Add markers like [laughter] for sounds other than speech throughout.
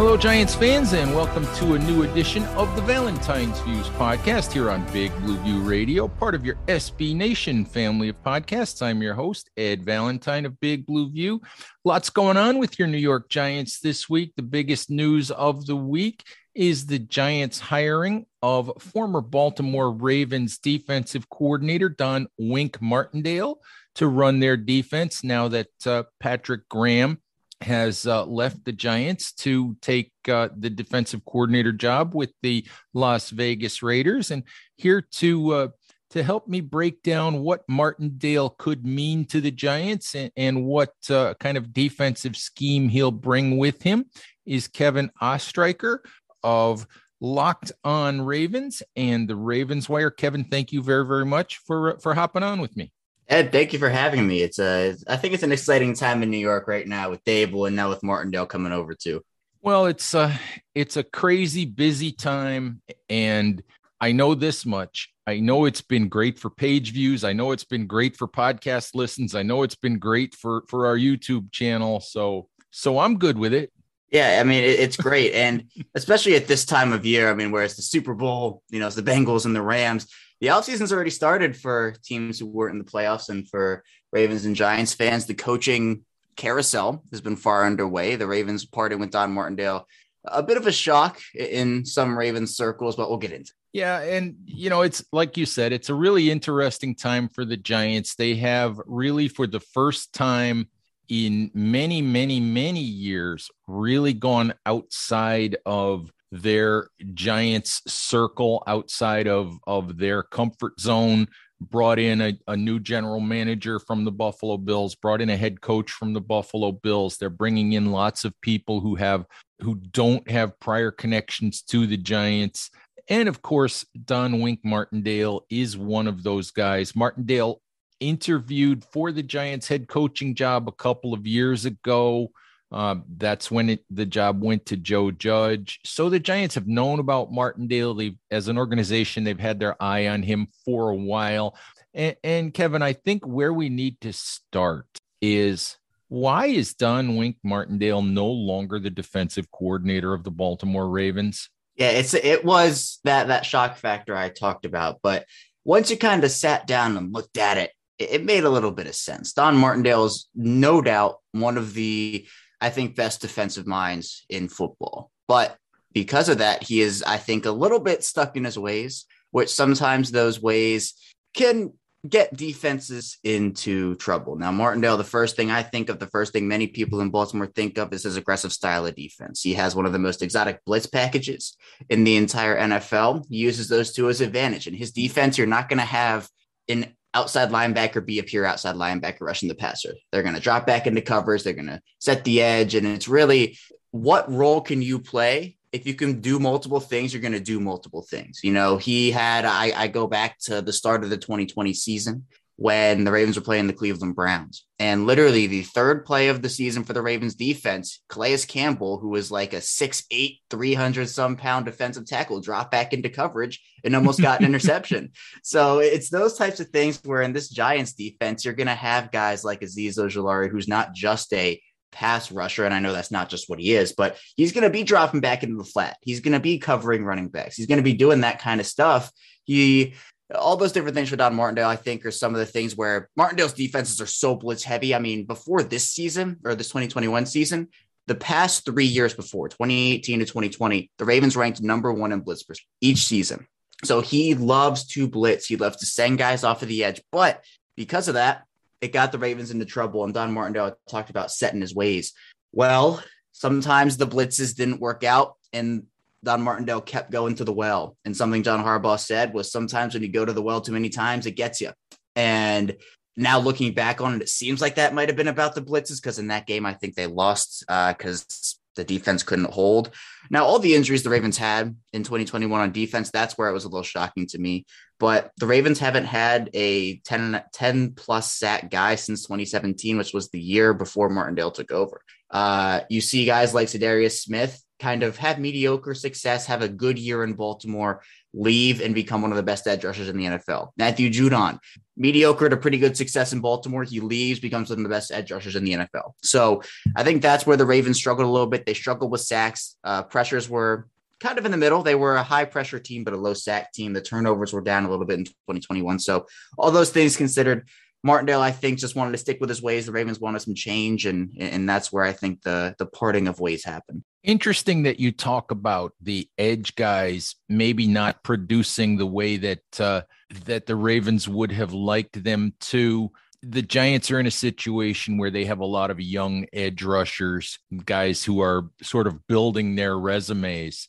Hello, Giants fans, and welcome to a new edition of the Valentine's Views podcast here on Big Blue View Radio, part of your SB Nation family of podcasts. I'm your host, Ed Valentine of Big Blue View. Lots going on with your New York Giants this week. The biggest news of the week is the Giants' hiring of former Baltimore Ravens defensive coordinator Don Wink Martindale to run their defense now that uh, Patrick Graham has uh, left the Giants to take uh, the defensive coordinator job with the Las Vegas Raiders. And here to uh, to help me break down what Martindale could mean to the Giants and, and what uh, kind of defensive scheme he'll bring with him is Kevin Oestreicher of Locked On Ravens and the Ravens Wire. Kevin, thank you very very much for for hopping on with me. Ed, thank you for having me. It's a, I think it's an exciting time in New York right now with Daboll and now with Martindale coming over too. Well, it's a, it's a crazy busy time, and I know this much. I know it's been great for page views. I know it's been great for podcast listens. I know it's been great for for our YouTube channel. So so I'm good with it. Yeah, I mean it's great, and [laughs] especially at this time of year. I mean, where it's the Super Bowl, you know, it's the Bengals and the Rams the offseason's already started for teams who weren't in the playoffs and for Ravens and Giants fans. The coaching carousel has been far underway. The Ravens parted with Don Martindale. A bit of a shock in some Ravens circles, but we'll get into. Yeah, and you know, it's like you said, it's a really interesting time for the Giants. They have really for the first time in many, many, many years really gone outside of their Giants circle outside of, of their comfort zone, brought in a, a new general manager from the Buffalo Bills, brought in a head coach from the Buffalo Bills. They're bringing in lots of people who have who don't have prior connections to the Giants. And of course, Don Wink Martindale is one of those guys. Martindale interviewed for the Giants head coaching job a couple of years ago. Uh, that's when it, the job went to Joe Judge. So the Giants have known about Martindale. They, as an organization, they've had their eye on him for a while. And, and Kevin, I think where we need to start is why is Don Wink Martindale no longer the defensive coordinator of the Baltimore Ravens? Yeah, it's it was that that shock factor I talked about, but once you kind of sat down and looked at it, it, it made a little bit of sense. Don Martindale is no doubt one of the I think, best defensive minds in football. But because of that, he is, I think, a little bit stuck in his ways, which sometimes those ways can get defenses into trouble. Now, Martindale, the first thing I think of, the first thing many people in Baltimore think of is his aggressive style of defense. He has one of the most exotic blitz packages in the entire NFL. He uses those to his advantage. In his defense, you're not going to have an outside linebacker be a pure outside linebacker rushing the passer. They're going to drop back into covers. They're going to set the edge. And it's really what role can you play? If you can do multiple things, you're going to do multiple things. You know, he had, I, I go back to the start of the 2020 season when the Ravens were playing the Cleveland Browns. And literally the third play of the season for the Ravens defense, Calais Campbell, who was like a 6'8, 300 some pound defensive tackle, dropped back into coverage and almost got an [laughs] interception. So it's those types of things where in this Giants defense, you're going to have guys like Azeez Ojulari, who's not just a pass rusher. And I know that's not just what he is, but he's going to be dropping back into the flat. He's going to be covering running backs. He's going to be doing that kind of stuff. He all those different things for Don Martindale, I think, are some of the things where Martindale's defenses are so blitz heavy. I mean, before this season or this 2021 season, the past three years before 2018 to 2020, the Ravens ranked number one in blitz each season. So he loves to blitz. He loves to send guys off of the edge. But because of that, it got the Ravens into trouble. And Don Martindale talked about setting his ways. Well, sometimes the blitzes didn't work out, and Don Martindale kept going to the well. And something John Harbaugh said was sometimes when you go to the well too many times, it gets you. And now looking back on it, it seems like that might have been about the blitzes because in that game, I think they lost because uh, the defense couldn't hold. Now, all the injuries the Ravens had in 2021 on defense, that's where it was a little shocking to me. But the Ravens haven't had a 10, 10 plus sack guy since 2017, which was the year before Martindale took over. Uh, you see guys like Za'Darius Smith kind of have mediocre success, have a good year in Baltimore, leave and become one of the best edge rushers in the NFL. Matthew Judon, mediocre to pretty good success in Baltimore. He leaves, becomes one of the best edge rushers in the NFL. So I think that's where the Ravens struggled a little bit. They struggled with sacks. Uh, pressures were kind of in the middle. They were a high pressure team, but a low sack team. The turnovers were down a little bit in 2021. So all those things considered, Martindale, I think, just wanted to stick with his ways. The Ravens wanted some change, and and that's where I think the the parting of ways happened. Interesting that you talk about the edge guys maybe not producing the way that uh, that the Ravens would have liked them to. The Giants are in a situation where they have a lot of young edge rushers, guys who are sort of building their resumes,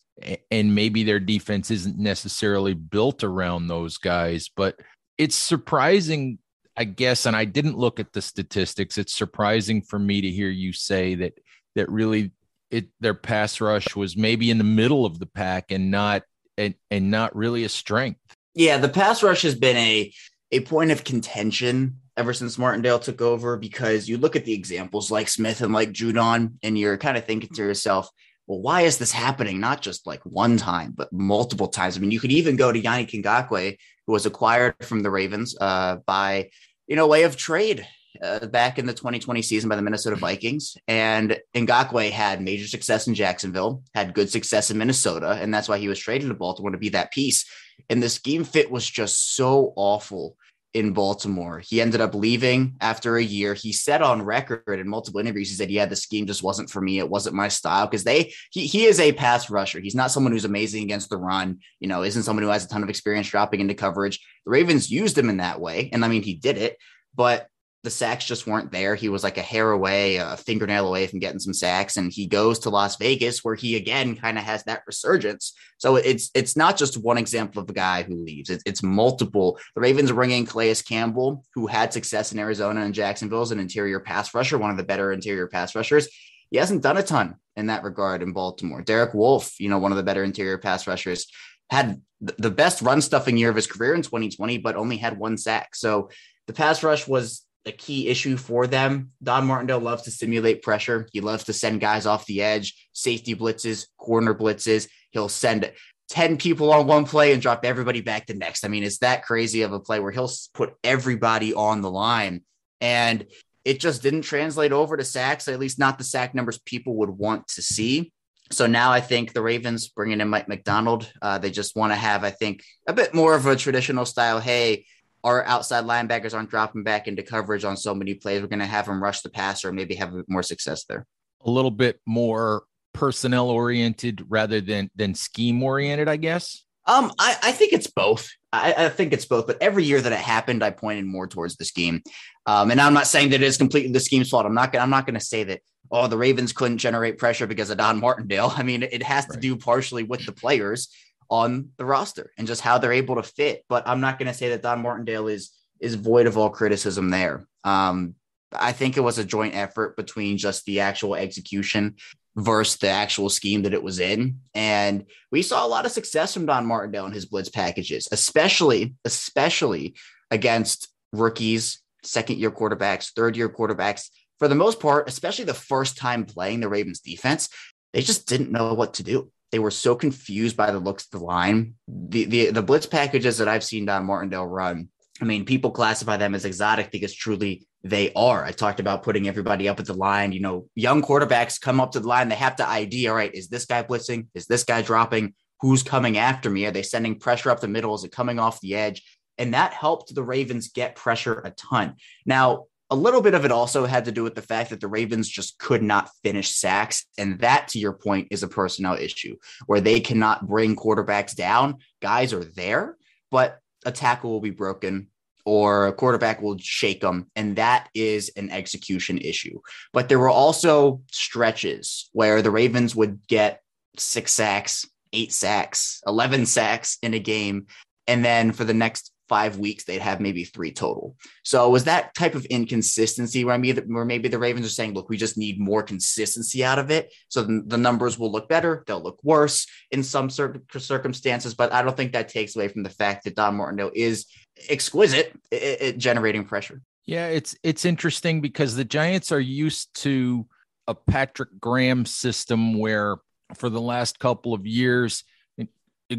and maybe their defense isn't necessarily built around those guys. But it's surprising I guess, and I didn't look at the statistics. It's surprising for me to hear you say that that really it their pass rush was maybe in the middle of the pack and not and, and not really a strength. Yeah, the pass rush has been a a point of contention ever since Martindale took over because you look at the examples like Smith and like Judon, and you're kind of thinking to yourself, well, why is this happening? Not just like one time, but multiple times. I mean, you could even go to Yannick Ngakoue, who was acquired from the Ravens uh, by, you know, way of trade uh, back in the 2020 season by the Minnesota Vikings. And Ngakoue had major success in Jacksonville, had good success in Minnesota, and that's why he was traded to Baltimore to be that piece. And the scheme fit was just so awful in Baltimore. He ended up leaving after a year. He said on record in multiple interviews, he said, Yeah, the scheme just wasn't for me. It wasn't my style. Because they he he is a pass rusher. He's not someone who's amazing against the run, you know, isn't someone who has a ton of experience dropping into coverage. The Ravens used him in that way. And I mean, he did it, but the sacks just weren't there. He was like a hair away, a fingernail away from getting some sacks, and he goes to Las Vegas where he again kind of has that resurgence. So it's it's not just one example of a guy who leaves; it's, it's multiple. The Ravens bring in Calais Campbell, who had success in Arizona and Jacksonville as an interior pass rusher, one of the better interior pass rushers. He hasn't done a ton in that regard in Baltimore. Derek Wolfe, you know, one of the better interior pass rushers, had the best run stuffing year of his career in 2020, but only had one sack. So the pass rush was a key issue for them. Don Martindale loves to simulate pressure. He loves to send guys off the edge, safety blitzes, corner blitzes. He'll send 10 people on one play and drop everybody back the next. I mean, it's that crazy of a play where he'll put everybody on the line. And it just didn't translate over to sacks, at least not the sack numbers people would want to see. So now I think the Ravens bringing in Mike Macdonald, uh, they just want to have, I think, a bit more of a traditional style. Hey, our outside linebackers aren't dropping back into coverage on so many plays. We're going to have them rush the passer and maybe have a bit more success there. A little bit more personnel oriented rather than than scheme oriented, I guess. Um, I, I think it's both. I, I, think it's both. But every year that it happened, I pointed more towards the scheme. Um, and I'm not saying that it is completely the scheme's fault. I'm not. I'm not going to say that. Oh, the Ravens couldn't generate pressure because of Don Martindale. [laughs] I mean, it has to right. do partially with the players on the roster and just how they're able to fit. But I'm not going to say that Don Martindale is is void of all criticism there. Um, I think it was a joint effort between just the actual execution versus the actual scheme that it was in. And we saw a lot of success from Don Martindale in his blitz packages, especially, especially against rookies, second year quarterbacks, third year quarterbacks. For the most part, especially the first time playing the Ravens defense, they just didn't know what to do. They were so confused by the looks of the line. The the the blitz packages that I've seen Don Martindale run. I mean, people classify them as exotic because truly they are. I talked about putting everybody up at the line. You know, young quarterbacks come up to the line, they have to ID, all right, is this guy blitzing? Is this guy dropping? Who's coming after me? Are they sending pressure up the middle? Is it coming off the edge? And that helped the Ravens get pressure a ton. Now, a little bit of it also had to do with the fact that the Ravens just could not finish sacks. And that, to your point, is a personnel issue where they cannot bring quarterbacks down. Guys are there, but a tackle will be broken or a quarterback will shake them. And that is an execution issue. But there were also stretches where the Ravens would get six sacks, eight sacks, 11 sacks in a game. And then for the next five weeks, they'd have maybe three total. So was that type of inconsistency where, I mean, where maybe the Ravens are saying, look, we just need more consistency out of it. So the numbers will look better. They'll look worse in some circumstances. But I don't think that takes away from the fact that Don Martindale is exquisite at generating pressure. Yeah, it's it's interesting because the Giants are used to a Patrick Graham system where for the last couple of years,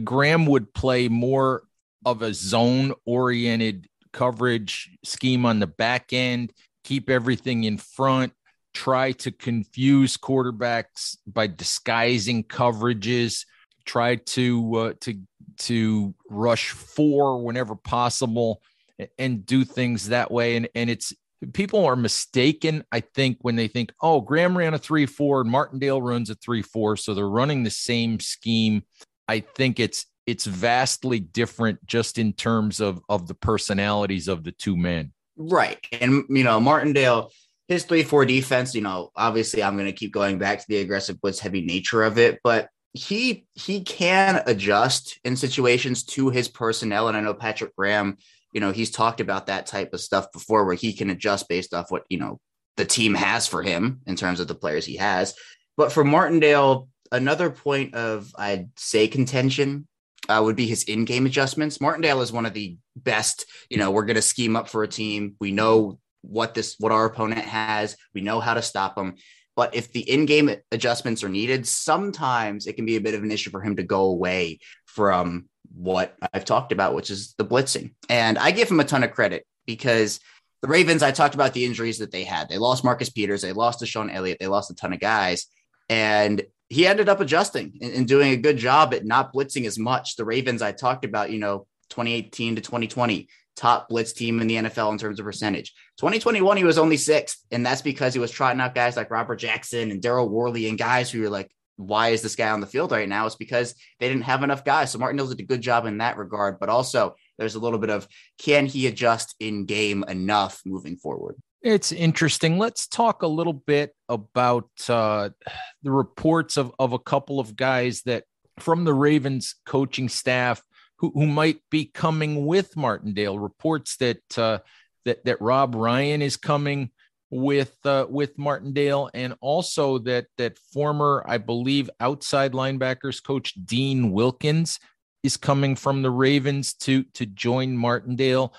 Graham would play more of a zone oriented coverage scheme on the back end, keep everything in front, try to confuse quarterbacks by disguising coverages, try to uh, to to rush four whenever possible and do things that way. And and it's people are mistaken i think when they think oh graham ran a 3-4 and martindale runs a 3-4 so they're running the same scheme. I think it's it's vastly different just in terms of of the personalities of the two men. Right. And you know, Martindale, his 3-4 defense, you know, obviously I'm going to keep going back to the aggressive blitz heavy nature of it, but he he can adjust in situations to his personnel and I know Patrick Graham, you know, he's talked about that type of stuff before where he can adjust based off what, you know, the team has for him in terms of the players he has. But for Martindale, another point of I'd say contention uh, would be his in-game adjustments. Martindale is one of the best. You know, we're going to scheme up for a team. We know what this, what our opponent has. We know how to stop them. But if the in-game adjustments are needed, sometimes it can be a bit of an issue for him to go away from what I've talked about, which is the blitzing. And I give him a ton of credit because the Ravens, I talked about the injuries that they had. They lost Marcus Peters, they lost DeShon Elliott, they lost a ton of guys. And he ended up adjusting and, and, doing a good job at not blitzing as much. The Ravens I talked about, you know, 2018 to 2020, top blitz team in the NFL in terms of percentage. 2021, he was only sixth, and that's because he was trotting out guys like Robert Jackson and Daryl Worley and guys who were like, why is this guy on the field right now? It's because they didn't have enough guys. So Martindale did a good job in that regard, but also there's a little bit of can he adjust in game enough moving forward? It's interesting. Let's talk a little bit about uh, the reports of, of a couple of guys that from the Ravens coaching staff who, who might be coming with Martindale. Reports that uh, that that Rob Ryan is coming with uh, with Martindale, and also that that former, I believe, outside linebackers coach Dean Wilkins is coming from the Ravens to to join Martindale.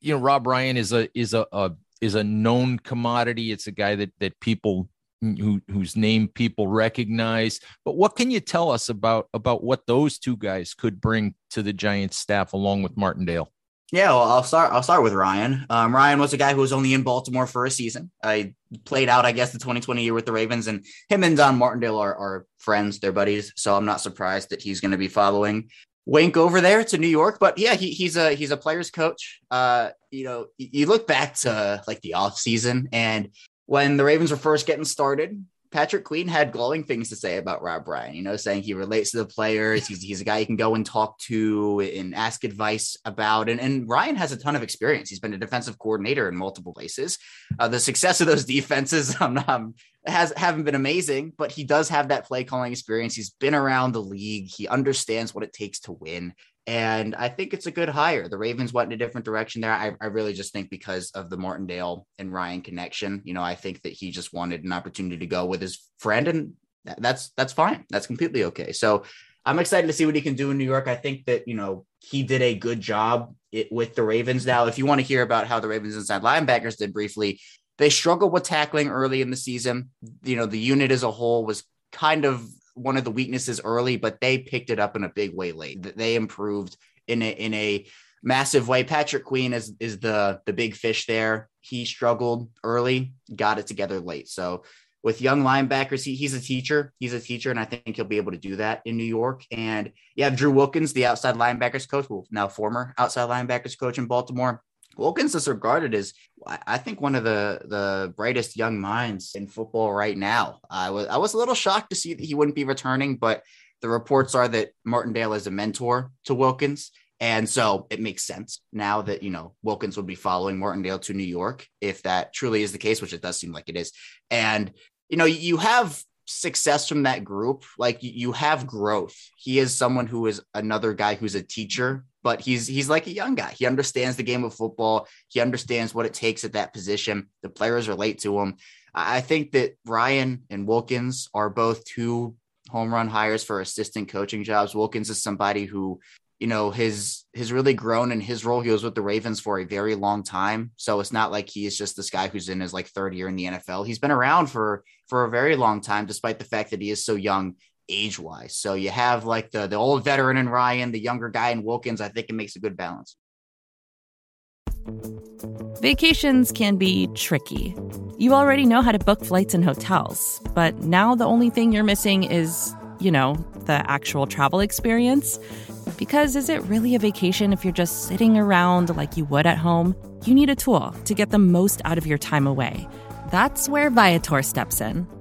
You know, Rob Ryan is a is a, a is a known commodity. It's a guy that that people who whose name people recognize. But what can you tell us about about what those two guys could bring to the Giants staff along with Martindale? Yeah, well, I'll start. I'll start with Ryan. Um, Ryan was a guy who was only in Baltimore for a season. I played out, I guess, the 2020 year with the Ravens, and him and Don Martindale are, are friends. They're buddies, so I'm not surprised that he's going to be following Wink over there to New York. But yeah, he, he's a he's a player's coach. Uh, you know, you look back to like the off season and when the Ravens were first getting started, Patrick Queen had glowing things to say about Rob Ryan, you know, saying he relates to the players. He's, he's a guy you can go and talk to and ask advice about. And, and Ryan has a ton of experience. He's been a defensive coordinator in multiple places. Uh, the success of those [laughs] defenses um, has haven't been amazing, but he does have that play calling experience. He's been around the league. He understands what it takes to win. And I think it's a good hire. The Ravens went in a different direction there. I, I, really just think because of the Martindale and Ryan connection, you know, I think that he just wanted an opportunity to go with his friend, and that's that's fine. That's completely okay. So I'm excited to see what he can do in New York. I think that you know he did a good job it, with the Ravens. Now, if you want to hear about how the Ravens inside linebackers did briefly, they struggled with tackling early in the season. You know, the unit as a whole was kind of one of the weaknesses early, but they picked it up in a big way late. They improved in a in a massive way. Patrick Queen is is the the big fish there. He struggled early, got it together late. So with young linebackers, he, he's a teacher. He's a teacher, and I think he'll be able to do that in New York. And have Drew Wilkins, the outside linebackers coach, well, now former outside linebackers coach in Baltimore. Wilkins is regarded as, I think, one of the the brightest young minds in football right now. I was I was a little shocked to see that he wouldn't be returning, but the reports are that Martindale is a mentor to Wilkins. And so it makes sense now that, you know, Wilkins would be following Martindale to New York, if that truly is the case, which it does seem like it is. And, you know, you have success from that group. Like you have growth. He is someone who is another guy who's a teacher, but he's he's like a young guy. He understands the game of football. He understands what it takes at that position. The players relate to him. I think that Ryan and Wilkins are both two home run hires for assistant coaching jobs. Wilkins is somebody who, you know, his has really grown in his role. He was with the Ravens for a very long time. So it's not like he is just this guy who's in his like third year in the NFL. He's been around for for a very long time, despite the fact that he is so young age wise. So you have like the the old veteran in Ryan, the younger guy in Wilkins. I think it makes a good balance. Vacations can be tricky. You already know how to book flights and hotels, but now the only thing you're missing is, you know, the actual travel experience. Because is it really a vacation if you're just sitting around like you would at home? You need a tool to get the most out of your time away. That's where Viator steps in.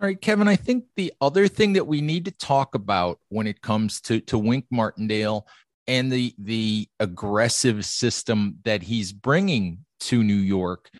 All right, Kevin, I think the other thing that we need to talk about when it comes to, to Wink Martindale and the the aggressive system that he's bringing to New York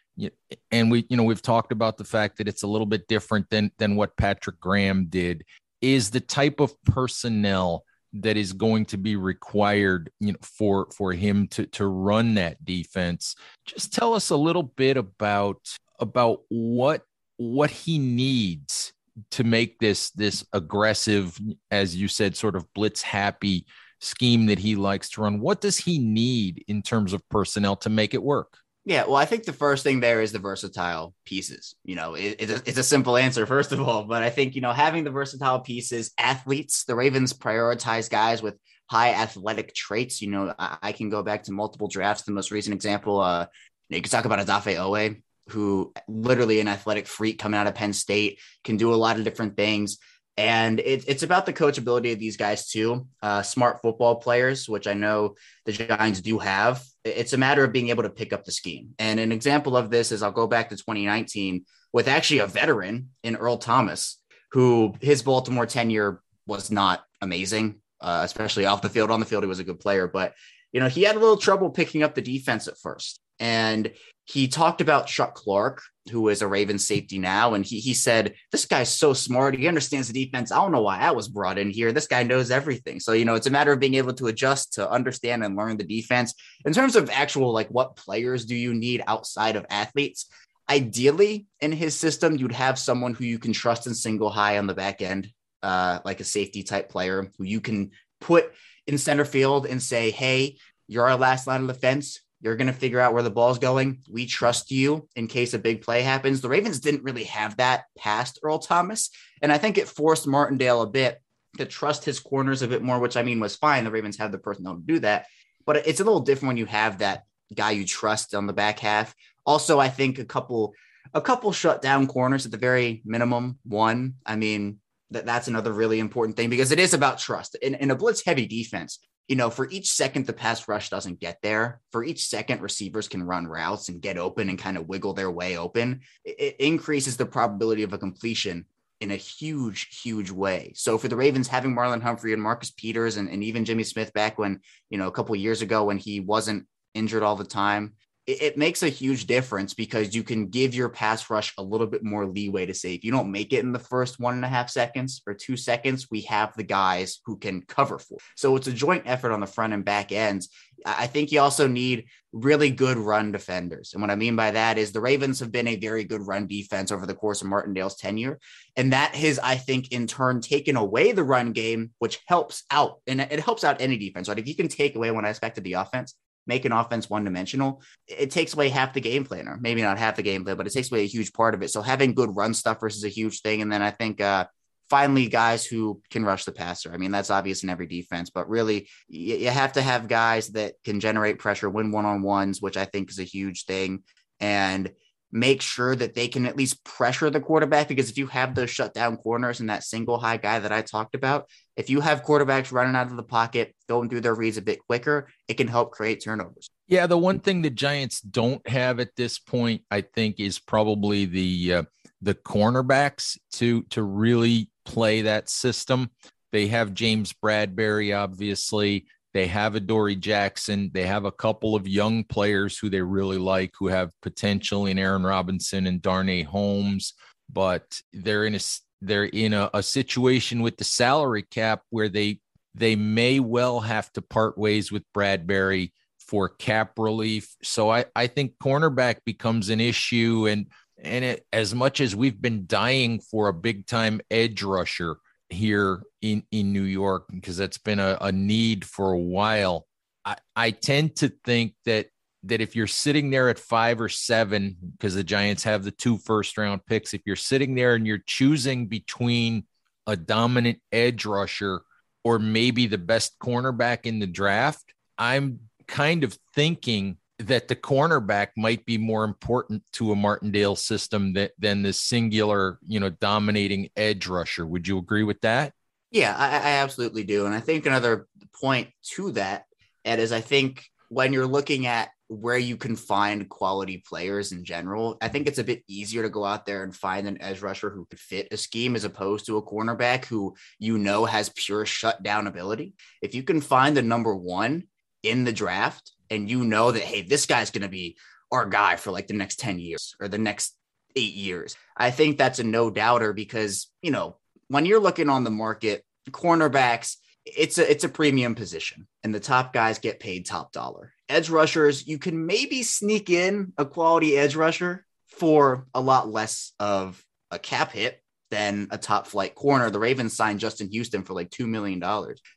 and we you know we've talked about the fact that it's a little bit different than than what Patrick Graham did is the type of personnel that is going to be required you know for for him to to run that defense. Just tell us a little bit about about what what he needs to make this this aggressive as you said sort of blitz happy scheme that he likes to run what does he need in terms of personnel to make it work yeah, well, I think the first thing there is the versatile pieces. You know, it, it's, a, it's a simple answer, first of all, but I think, you know, having the versatile pieces, athletes, the Ravens prioritize guys with high athletic traits. You know, I, I can go back to multiple drafts. The most recent example, uh, you can talk about Odafe Oweh, who literally an athletic freak coming out of Penn State, can do a lot of different things. And it, it's about the coachability of these guys too. Uh, smart football players, which I know the Giants do have. It's a matter of being able to pick up the scheme. And an example of this is I'll go back to 2019 with actually a veteran in Earl Thomas, who his Baltimore tenure was not amazing, uh, especially off the field. On the field, he was a good player, but you know he had a little trouble picking up the defense at first. And he talked about Chuck Clark, who is a Ravens safety now, and he he said, This guy's so smart. He understands the defense. I don't know why I was brought in here. This guy knows everything. So, you know, it's a matter of being able to adjust to understand and learn the defense. In terms of actual, like, what players do you need outside of athletes? Ideally, in his system, you'd have someone who you can trust and single high on the back end, uh, like a safety type player who you can put in center field and say, Hey, you're our last line of defense you're going to figure out where the ball's going. We trust you in case a big play happens. The Ravens didn't really have that past Earl Thomas. And I think it forced Martindale a bit to trust his corners a bit more, which I mean was fine. The Ravens have the personnel to do that. But it's a little different when you have that guy you trust on the back half. Also, I think a couple a couple shut down corners at the very minimum. One, I mean, that, that's another really important thing because it is about trust. In, in a blitz heavy defense, you know, for each second the pass rush doesn't get there, for each second receivers can run routes and get open and kind of wiggle their way open, it, increases the probability of a completion in a huge, huge way. So for the Ravens, having Marlon Humphrey and Marcus Peters and, and even Jimmy Smith back when, you know, a couple years ago when he wasn't injured all the time, it, it, makes a huge difference because you can give your pass rush a little bit more leeway to say if you don't make it in the first one and a half seconds or two seconds, we have the guys who can cover for. So it's a joint effort on the front and back ends. I think you also need really good run defenders. And what I mean by that is the Ravens have been a very good run defense over the course of Martindale's tenure. And that has, I think, in turn taken away the run game, which helps out. And it helps out any defense, right? If you can take away one aspect of the offense, make an offense one dimensional, it takes away half the game plan, or maybe not half the game plan, but it takes away a huge part of it. So having good run stuffers is a huge thing. And then I think uh, finally guys who can rush the passer. I mean, that's obvious in every defense, but really you, you have to have guys that can generate pressure, win one on ones, which I think is a huge thing. And make sure that they can at least pressure the quarterback because if you have those shutdown corners and that single high guy that I talked about, if you have quarterbacks running out of the pocket, going through their reads a bit quicker, it can help create turnovers. Yeah, the one thing the Giants don't have at this point, I think, is probably the uh, the cornerbacks to to really play that system. They have James Bradberry, obviously. They have Adoree' Jackson. They have a couple of young players who they really like, who have potential in Aaron Robinson and Darnay Holmes, but they're in a they're in a, a situation with the salary cap where they they may well have to part ways with Bradberry for cap relief. So I, I think cornerback becomes an issue. And and it, as much as we've been dying for a big time edge rusher here in, in New York, because that's been a, a need for a while, I, I tend to think that that if you're sitting there at five or seven, because the Giants have the two first round picks, if you're sitting there and you're choosing between a dominant edge rusher or maybe the best cornerback in the draft, I'm kind of thinking that the cornerback might be more important to a Martindale system that, than the singular, you know, dominating edge rusher. Would you agree with that? Yeah, I, I absolutely do. And I think another point to that, Ed, is I think when you're looking at where you can find quality players in general, I think it's a bit easier to go out there and find an edge rusher who could fit a scheme as opposed to a cornerback who you know has pure shutdown ability. If you can find the number one in the draft and you know that, hey, this guy's going to be our guy for like the next 10 years or the next eight years, I think that's a no doubter because, you know, when you're looking on the market, cornerbacks, it's a it's a premium position and the top guys get paid top dollar. Edge rushers, you can maybe sneak in a quality edge rusher for a lot less of a cap hit than a top flight corner. The Ravens signed Justin Houston for like $2 million.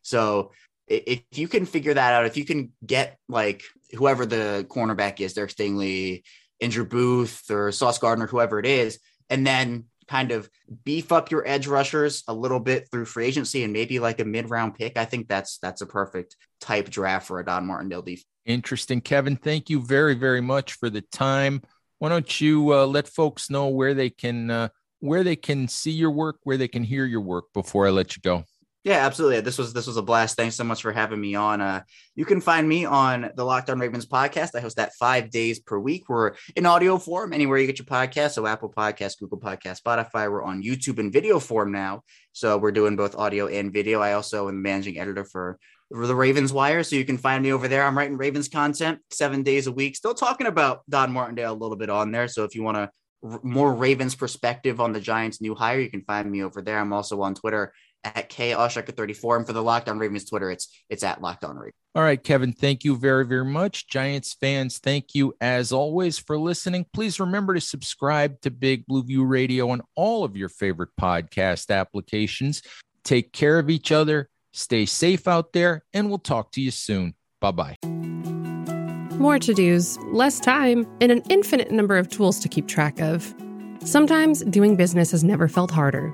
So if you can figure that out, if you can get like whoever the cornerback is, Derek Stingley, Andrew Booth, or Sauce Gardner, whoever it is, and then kind of beef up your edge rushers a little bit through free agency and maybe like a mid round pick, I think that's that's a perfect type draft for a Don Martindale defense. Interesting, Kevin. Thank you very very much for the time. Why don't you uh, let folks know where they can uh, where they can see your work, where they can hear your work before I let you go? Yeah, absolutely. This was this was a blast. Thanks so much for having me on. Uh, you can find me on the Locked On Ravens podcast. I host that five days per week. We're in audio form anywhere you get your podcast. So Apple Podcast, Google Podcast, Spotify. We're on YouTube in video form now. So we're doing both audio and video. I also am managing editor for, for the Ravens Wire. So you can find me over there. I'm writing Ravens content seven days a week. Still talking about Don Martindale a little bit on there. So if you want to more Ravens perspective on the Giants' new hire, you can find me over there. I'm also on Twitter at K 34. And for the Locked On Ravens Twitter, it's it's at Locked On Ravens. All right, Kevin, thank you very, very much. Giants fans, thank you as always for listening. Please remember to subscribe to Big Blue View Radio on all of your favorite podcast applications. Take care of each other, stay safe out there, and we'll talk to you soon. Bye bye. More to dos, less time, and an infinite number of tools to keep track of. Sometimes doing business has never felt harder.